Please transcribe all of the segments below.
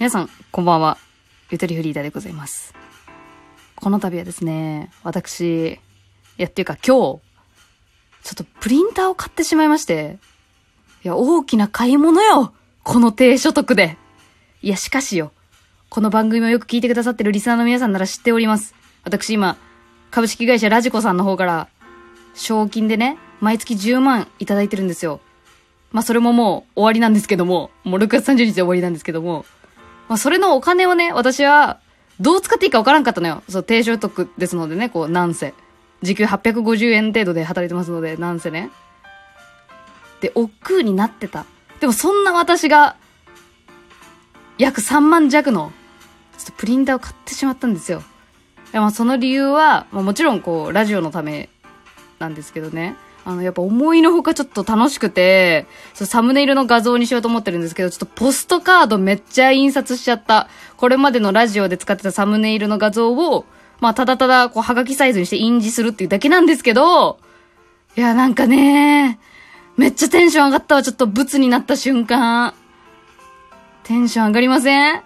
皆さん、こんばんは。ゆとりフリーダでございます。この度はですね、私、いや、っていうか今日、ちょっとプリンターを買ってしまいまして、いや、大きな買い物よこの低所得で。いや、しかしよ、この番組をよく聞いてくださってるリスナーの皆さんなら知っております。私今、株式会社ラジコさんの方から、賞金でね、毎月10万いただいてるんですよ。まあ、それももう終わりなんですけども、もう6月30日で終わりなんですけども、まあ、それのお金をね、私は、どう使っていいかわからんかったのよ。そう、低所得ですのでね、こう、なんせ。時給850円程度で働いてますので、なんせね。で、億劫になってた。でもそんな私が、約3万弱の、ちょっとプリンターを買ってしまったんですよ。いやまあその理由は、まあ、もちろんこう、ラジオのためなんですけどね。あの、やっぱ思いのほかちょっと楽しくて、そうサムネイルの画像にしようと思ってるんですけど、ちょっとポストカードめっちゃ印刷しちゃった。これまでのラジオで使ってたサムネイルの画像を、まあ、ただただ、こう、はがきサイズにして印字するっていうだけなんですけど、いや、なんかね、めっちゃテンション上がったわ。ちょっとブツになった瞬間。テンション上がりません？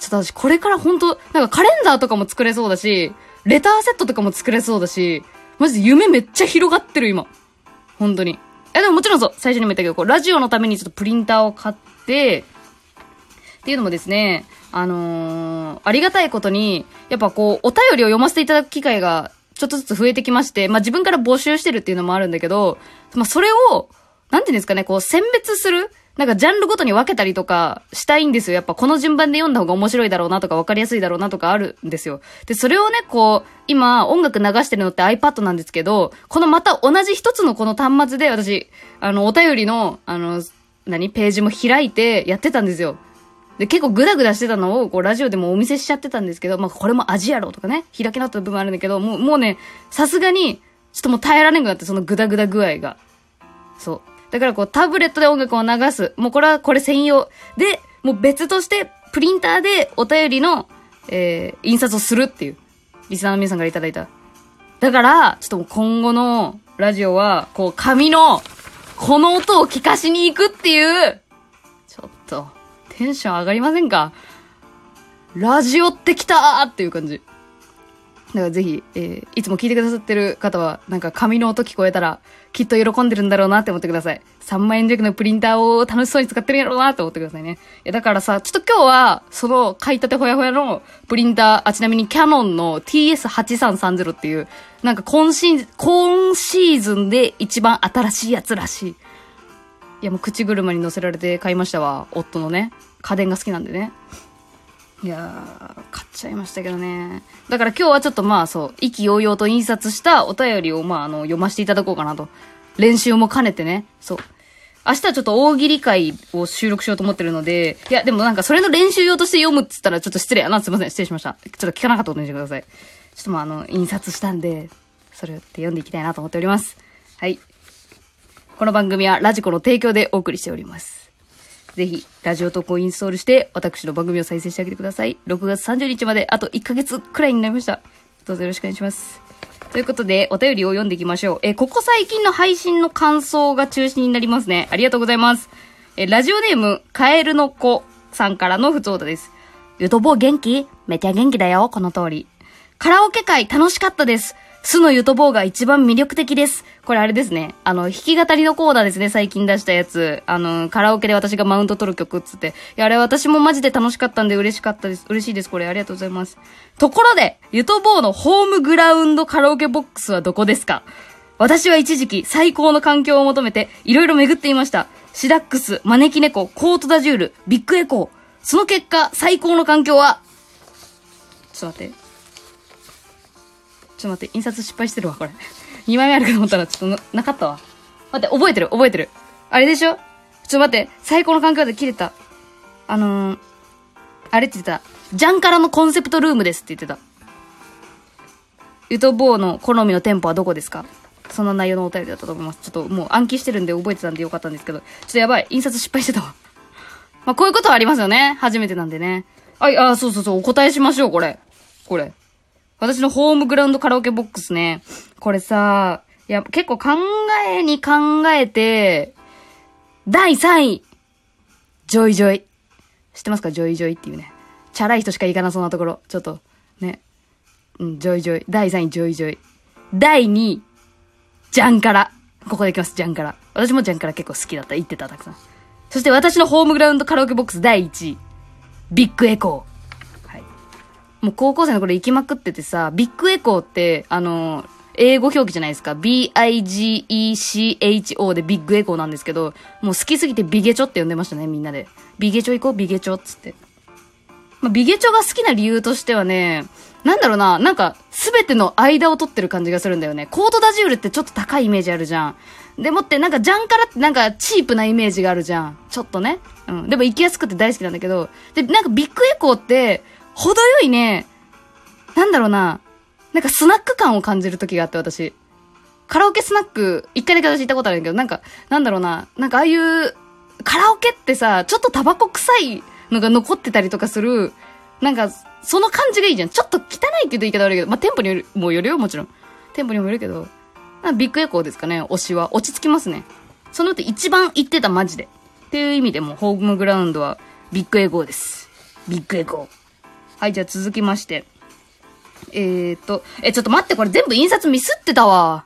ちょっと私、これから本当なんかカレンダーとかも作れそうだし、レターセットとかも作れそうだし、マジで夢めっちゃ広がってる、今。本当に。え、でももちろんそう、最初にも言ったけど、こう、ラジオのためにちょっとプリンターを買って、っていうのもですね、あのーありがたいことに、やっぱこう、お便りを読ませていただく機会が、ちょっとずつ増えてきまして、まあ自分から募集してるっていうのもあるんだけど、まあそれを、なんていうんですかね、こう、選別するなんかジャンルごとに分けたりとかしたいんですよ。やっぱこの順番で読んだ方が面白いだろうなとか分かりやすいだろうなとかあるんですよ。で、それをね、こう、今音楽流してるのって iPad なんですけど、このまた同じ一つのこの端末で私、あの、お便りの、あの、何ページも開いてやってたんですよ。で、結構グダグダしてたのを、こう、ラジオでもお見せしちゃってたんですけど、まあ、これも味やろとかね、開き直った部分あるんだけど、もう、もうね、さすがに、ちょっともう耐えられなくなって、そのグダグダ具合が。そう。だからこう、タブレットで音楽を流す。もうこれはこれ専用。で、もう別として、プリンターでお便りの、えー、印刷をするっていう、リスナーの皆さんからいただいた。だから、ちょっと今後のラジオは、こう、紙の、この音を聞かしに行くっていう、ちょっと、テンション上がりませんか？ラジオってきたーっていう感じ。だからぜひ、えーいつも聞いてくださってる方は、なんか紙の音聞こえたら、きっと喜んでるんだろうなって思ってください。3万円弱のプリンターを楽しそうに使ってるんやろうなって思ってくださいね。いや、だからさ、ちょっと今日は、その買いたてほやほやのプリンター、あ、ちなみにキャノンの TS8330 っていう、なんか今シーズン、今シーズンで一番新しいやつらしい。いや、もう口車に乗せられて買いましたわ。夫のね。家電が好きなんでね。いや、ちゃいましたけどね。だから今日はちょっとまあそう、意気揚々と印刷したお便りをまああの、読ませていただこうかなと。練習も兼ねてね。そう。明日はちょっと大喜利会を収録しようと思ってるので、いや、でもなんかそれの練習用として読むっつったらちょっと失礼やな。すいません。失礼しました。ちょっと聞かなかったことにしてください。ちょっとまああの、印刷したんで、それを読んでいきたいなと思っております。はい。この番組はラジコの提供でお送りしております。ぜひ、ラジオ投稿インストールして、私の番組を再生してあげてください。6月30日まであと1ヶ月くらいになりました。どうぞよろしくお願いします。ということで、お便りを読んでいきましょう。えここ最近の配信の感想が中心になりますね。ありがとうございます。えラジオネーム、カエルの子さんからの普通歌です。ゆとぼう元気？めちゃ元気だよ、この通り。カラオケ会楽しかったです。スのゆとぼうが一番魅力的です。これあれですね。あの、弾き語りのコーナーですね、最近出したやつ。あの、カラオケで私がマウント取る曲っつって。いや、あれ私もマジで楽しかったんで嬉しかったです。嬉しいです、これ。ありがとうございます。ところで、ゆとぼうのホームグラウンドカラオケボックスはどこですか？私は一時期最高の環境を求めていろいろ巡っていました。シダックス、招き猫、コートダジュール、ビッグエコー。その結果、最高の環境は、ちょっと待って。ちょっと待って、印刷失敗してるわ、これ。2枚目あるかと思ったらちょっとなかったわ。待って、覚えてる、覚えてる。あれでしょ？ちょっと待って、最高の環境で切れた。あのー、あれって言ってた。ジャンカラのコンセプトルームですって言ってた。ゆとぼうの好みの店舗はどこですか？そんな内容のお便りだったと思います。ちょっともう暗記してるんで覚えてたんでよかったんですけど。ちょっとやばい。印刷失敗してたわ。まあ、こういうことはありますよね。初めてなんでね。はい、あ、そうそうそう、お答えしましょう、これ。これ。私のホームグラウンドカラオケボックスね。これさ、いや、結構考えに考えて、第3位、ジョイジョイ。知ってますか？ジョイジョイっていうね。チャラい人しか行かなそうなところ。ちょっと、ね。うん、ジョイジョイ。第3位、ジョイジョイ。第2位、ジャンカラ。ここでいきます、ジャンカラ。私もジャンカラ結構好きだった。行ってた、たくさん。そして私のホームグラウンドカラオケボックス第1位、ビッグエコー。もう高校生の頃行きまくっててさ、ビッグエコーって、あの英語表記じゃないですか。B-I-G-E-C-H-O でビッグエコーなんですけど、もう好きすぎてビゲチョって呼んでましたね、みんなで。ビゲチョ行こう、ビゲチョっつって。まあ、ビゲチョが好きな理由としてはね、なんだろうな、なんか、すべての間を取ってる感じがするんだよね。コートダジュールってちょっと高いイメージあるじゃん。でもって、なんか、ジャンカラってなんか、チープなイメージがあるじゃん。ちょっとね。うん。でも行きやすくて大好きなんだけど、で、なんかビッグエコーって、程よいね、なんだろうな、なんかスナック感を感じる時があって、私。カラオケスナック、一回だけ私行ったことあるんだけど、なんか、なんだろうな、なんかああいう、カラオケってさ、ちょっとタバコ臭いのが残ってたりとかする、なんか、その感じがいいじゃん。ちょっと汚いって言うと言い方悪いけど、まあ、店舗による、もうよるよ、もちろん。店舗にもよるけど、ビッグエコーですかね、推しは。落ち着きますね。その後一番行ってた、マジで。っていう意味でも、ホームグラウンドは、ビッグエコーです。ビッグエコー。はい、じゃあ続きまして。えーと、え、ちょっと待って、これ全部印刷ミスってたわ。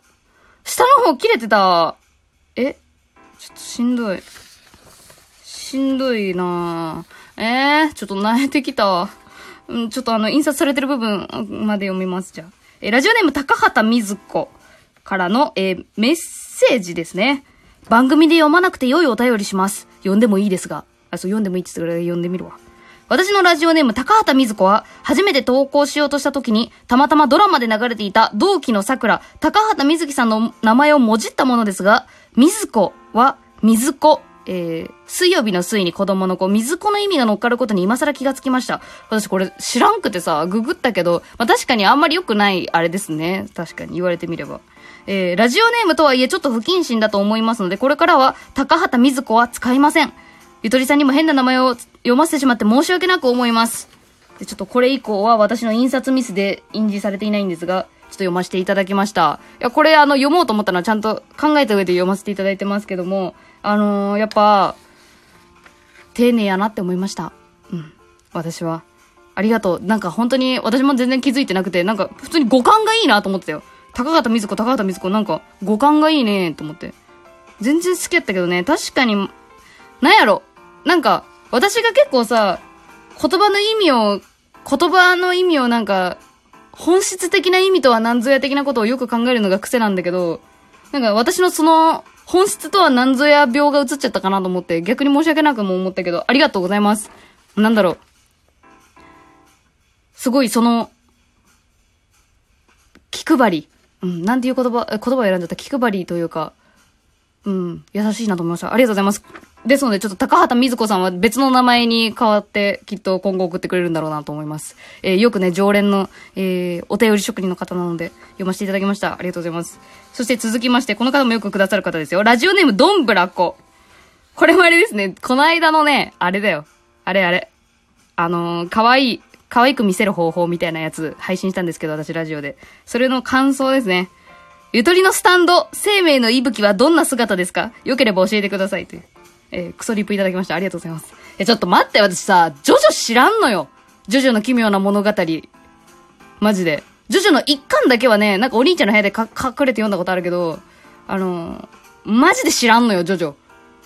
下の方切れてた。えちょっとしんどい。しんどいなぁ。えー、ちょっと慣れてきたわ。うん、ちょっとあの、印刷されてる部分まで読みます、じゃあ。えラジオネーム高畑水子からの、えー、メッセージですね。番組で読まなくて良いお便りします。読んでもいいですが。あ、そう、読んでもいいって言ってくれ読んでみるわ。私のラジオネーム高畑水子は、初めて投稿しようとした時に、たまたまドラマで流れていた同期の桜、高畑水木さんの名前をもじったものですが、水子は、水子、えー、水曜日の水に子供の子、水子の意味が乗っかることに今更気がつきました。私これ知らんくてさ、ググったけど、まあ、確かにあんまり良くないあれですね。確かに言われてみれば。えー、ラジオネームとはいえちょっと不謹慎だと思いますので、これからは高畑水子は使いません。ゆとりさんにも変な名前を読ませてしまって申し訳なく思います。で、ちょっとこれ以降は私の印刷ミスで印字されていないんですが、ちょっと読ませていただきました。いや、これあの、読もうと思ったのはちゃんと考えた上で読ませていただいてますけども、あのー、やっぱ、丁寧やなって思いました。うん。私は。ありがとう。なんか本当に私も全然気づいてなくて、なんか普通に五感がいいなと思ってたよ。高畑水子、高畑水子、なんか五感がいいねと思って。全然好きやったけどね、確かに、なんやろ。なんか、私が結構さ、言葉の意味を、言葉の意味をなんか、本質的な意味とは何ぞや的なことをよく考えるのが癖なんだけど、なんか私のその、本質とは何ぞや病が映っちゃったかなと思って、逆に申し訳なくも思ったけど、ありがとうございます。なんだろう。すごいその、気配り。うん、なんていう言葉、言葉を選んじゃった気配りというか、うん、優しいなと思いました。ありがとうございます。ですので、ちょっと高畑水子さんは別の名前に変わって、きっと今後送ってくれるんだろうなと思います。えー、よくね、常連の、えー、お便り職人の方なので、読ませていただきました。ありがとうございます。そして続きまして、この方もよくくださる方ですよ。ラジオネーム、どんぶらこ。これもあれですね、この間のね、あれだよ。あれあれ。あのー、かわいい、可愛く見せる方法みたいなやつ配信したんですけど、私ラジオで。それの感想ですね。ゆとりのスタンド、生命の息吹はどんな姿ですか？よければ教えてくださいという。えー、クソリップいただきました。ありがとうございます。え、ちょっと待って、私さ、ジョジョ知らんのよ。ジョジョの奇妙な物語。マジで。ジョジョの一巻だけはね、なんかお兄ちゃんの部屋でか隠れて読んだことあるけど、あのー、マジで知らんのよ、ジョジョ。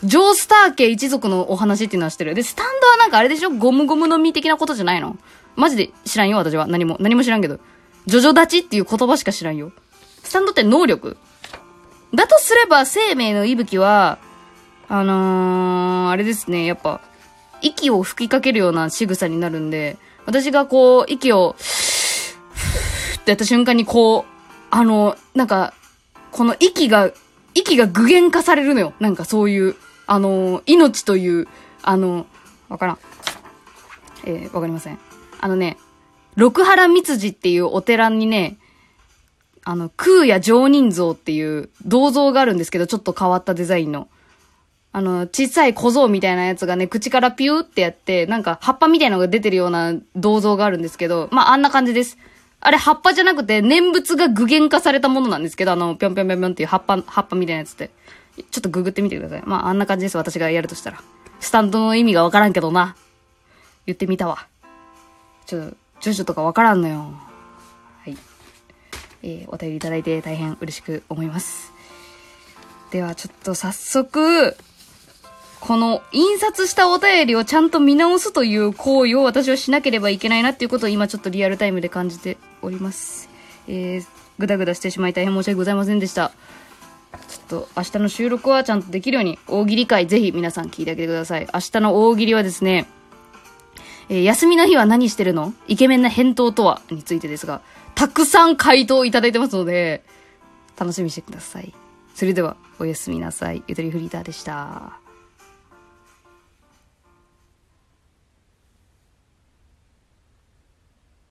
ジョースター家一族のお話っていうのは知ってる。で、スタンドはなんかあれでしょ？ゴムゴムの実的なことじゃないの？マジで知らんよ、私は。何も。何も知らんけど。ジョジョ立ちっていう言葉しか知らんよ。スタンドって能力？だとすれば、生命の息吹は、あのー、あれですね、やっぱ、息を吹きかけるような仕草になるんで、私がこう、息を、ふってやった瞬間にこう、あの、なんか、この息が、息が具現化されるのよ。なんかそういう、あの、命という、あの、わからん。えー、わかりません。あのね、六原密寺っていうお寺にね、あの、空や常人像っていう銅像があるんですけど、ちょっと変わったデザインの。あの、小さい小僧みたいなやつがね、口からピューってやって、なんか葉っぱみたいなのが出てるような銅像があるんですけど、まあ、あんな感じです。あれ葉っぱじゃなくて念仏が具現化されたものなんですけど、あの、ぴょんぴょんぴょんぴょんっていう葉っぱ、葉っぱみたいなやつって。ちょっとググってみてください。まあ、あんな感じです、私がやるとしたら。スタンドの意味がわからんけどな。言ってみたわ。ちょっと、ジョジョとかわからんのよ。はい。えー、お便りいただいて大変嬉しく思います。では、ちょっと早速、この印刷したお便りをちゃんと見直すという行為を私はしなければいけないなっていうことを今ちょっとリアルタイムで感じております。えー、ぐだぐだしてしまい大変申し訳ございませんでした。ちょっと明日の収録はちゃんとできるように大喜利会ぜひ皆さん聞いてあげてください。明日の大喜利はですね、えー、休みの日は何してるの？イケメンな返答とはについてですが、たくさん回答いただいてますので、楽しみにしてください。それでは、おやすみなさい。ゆとりフリーターでした。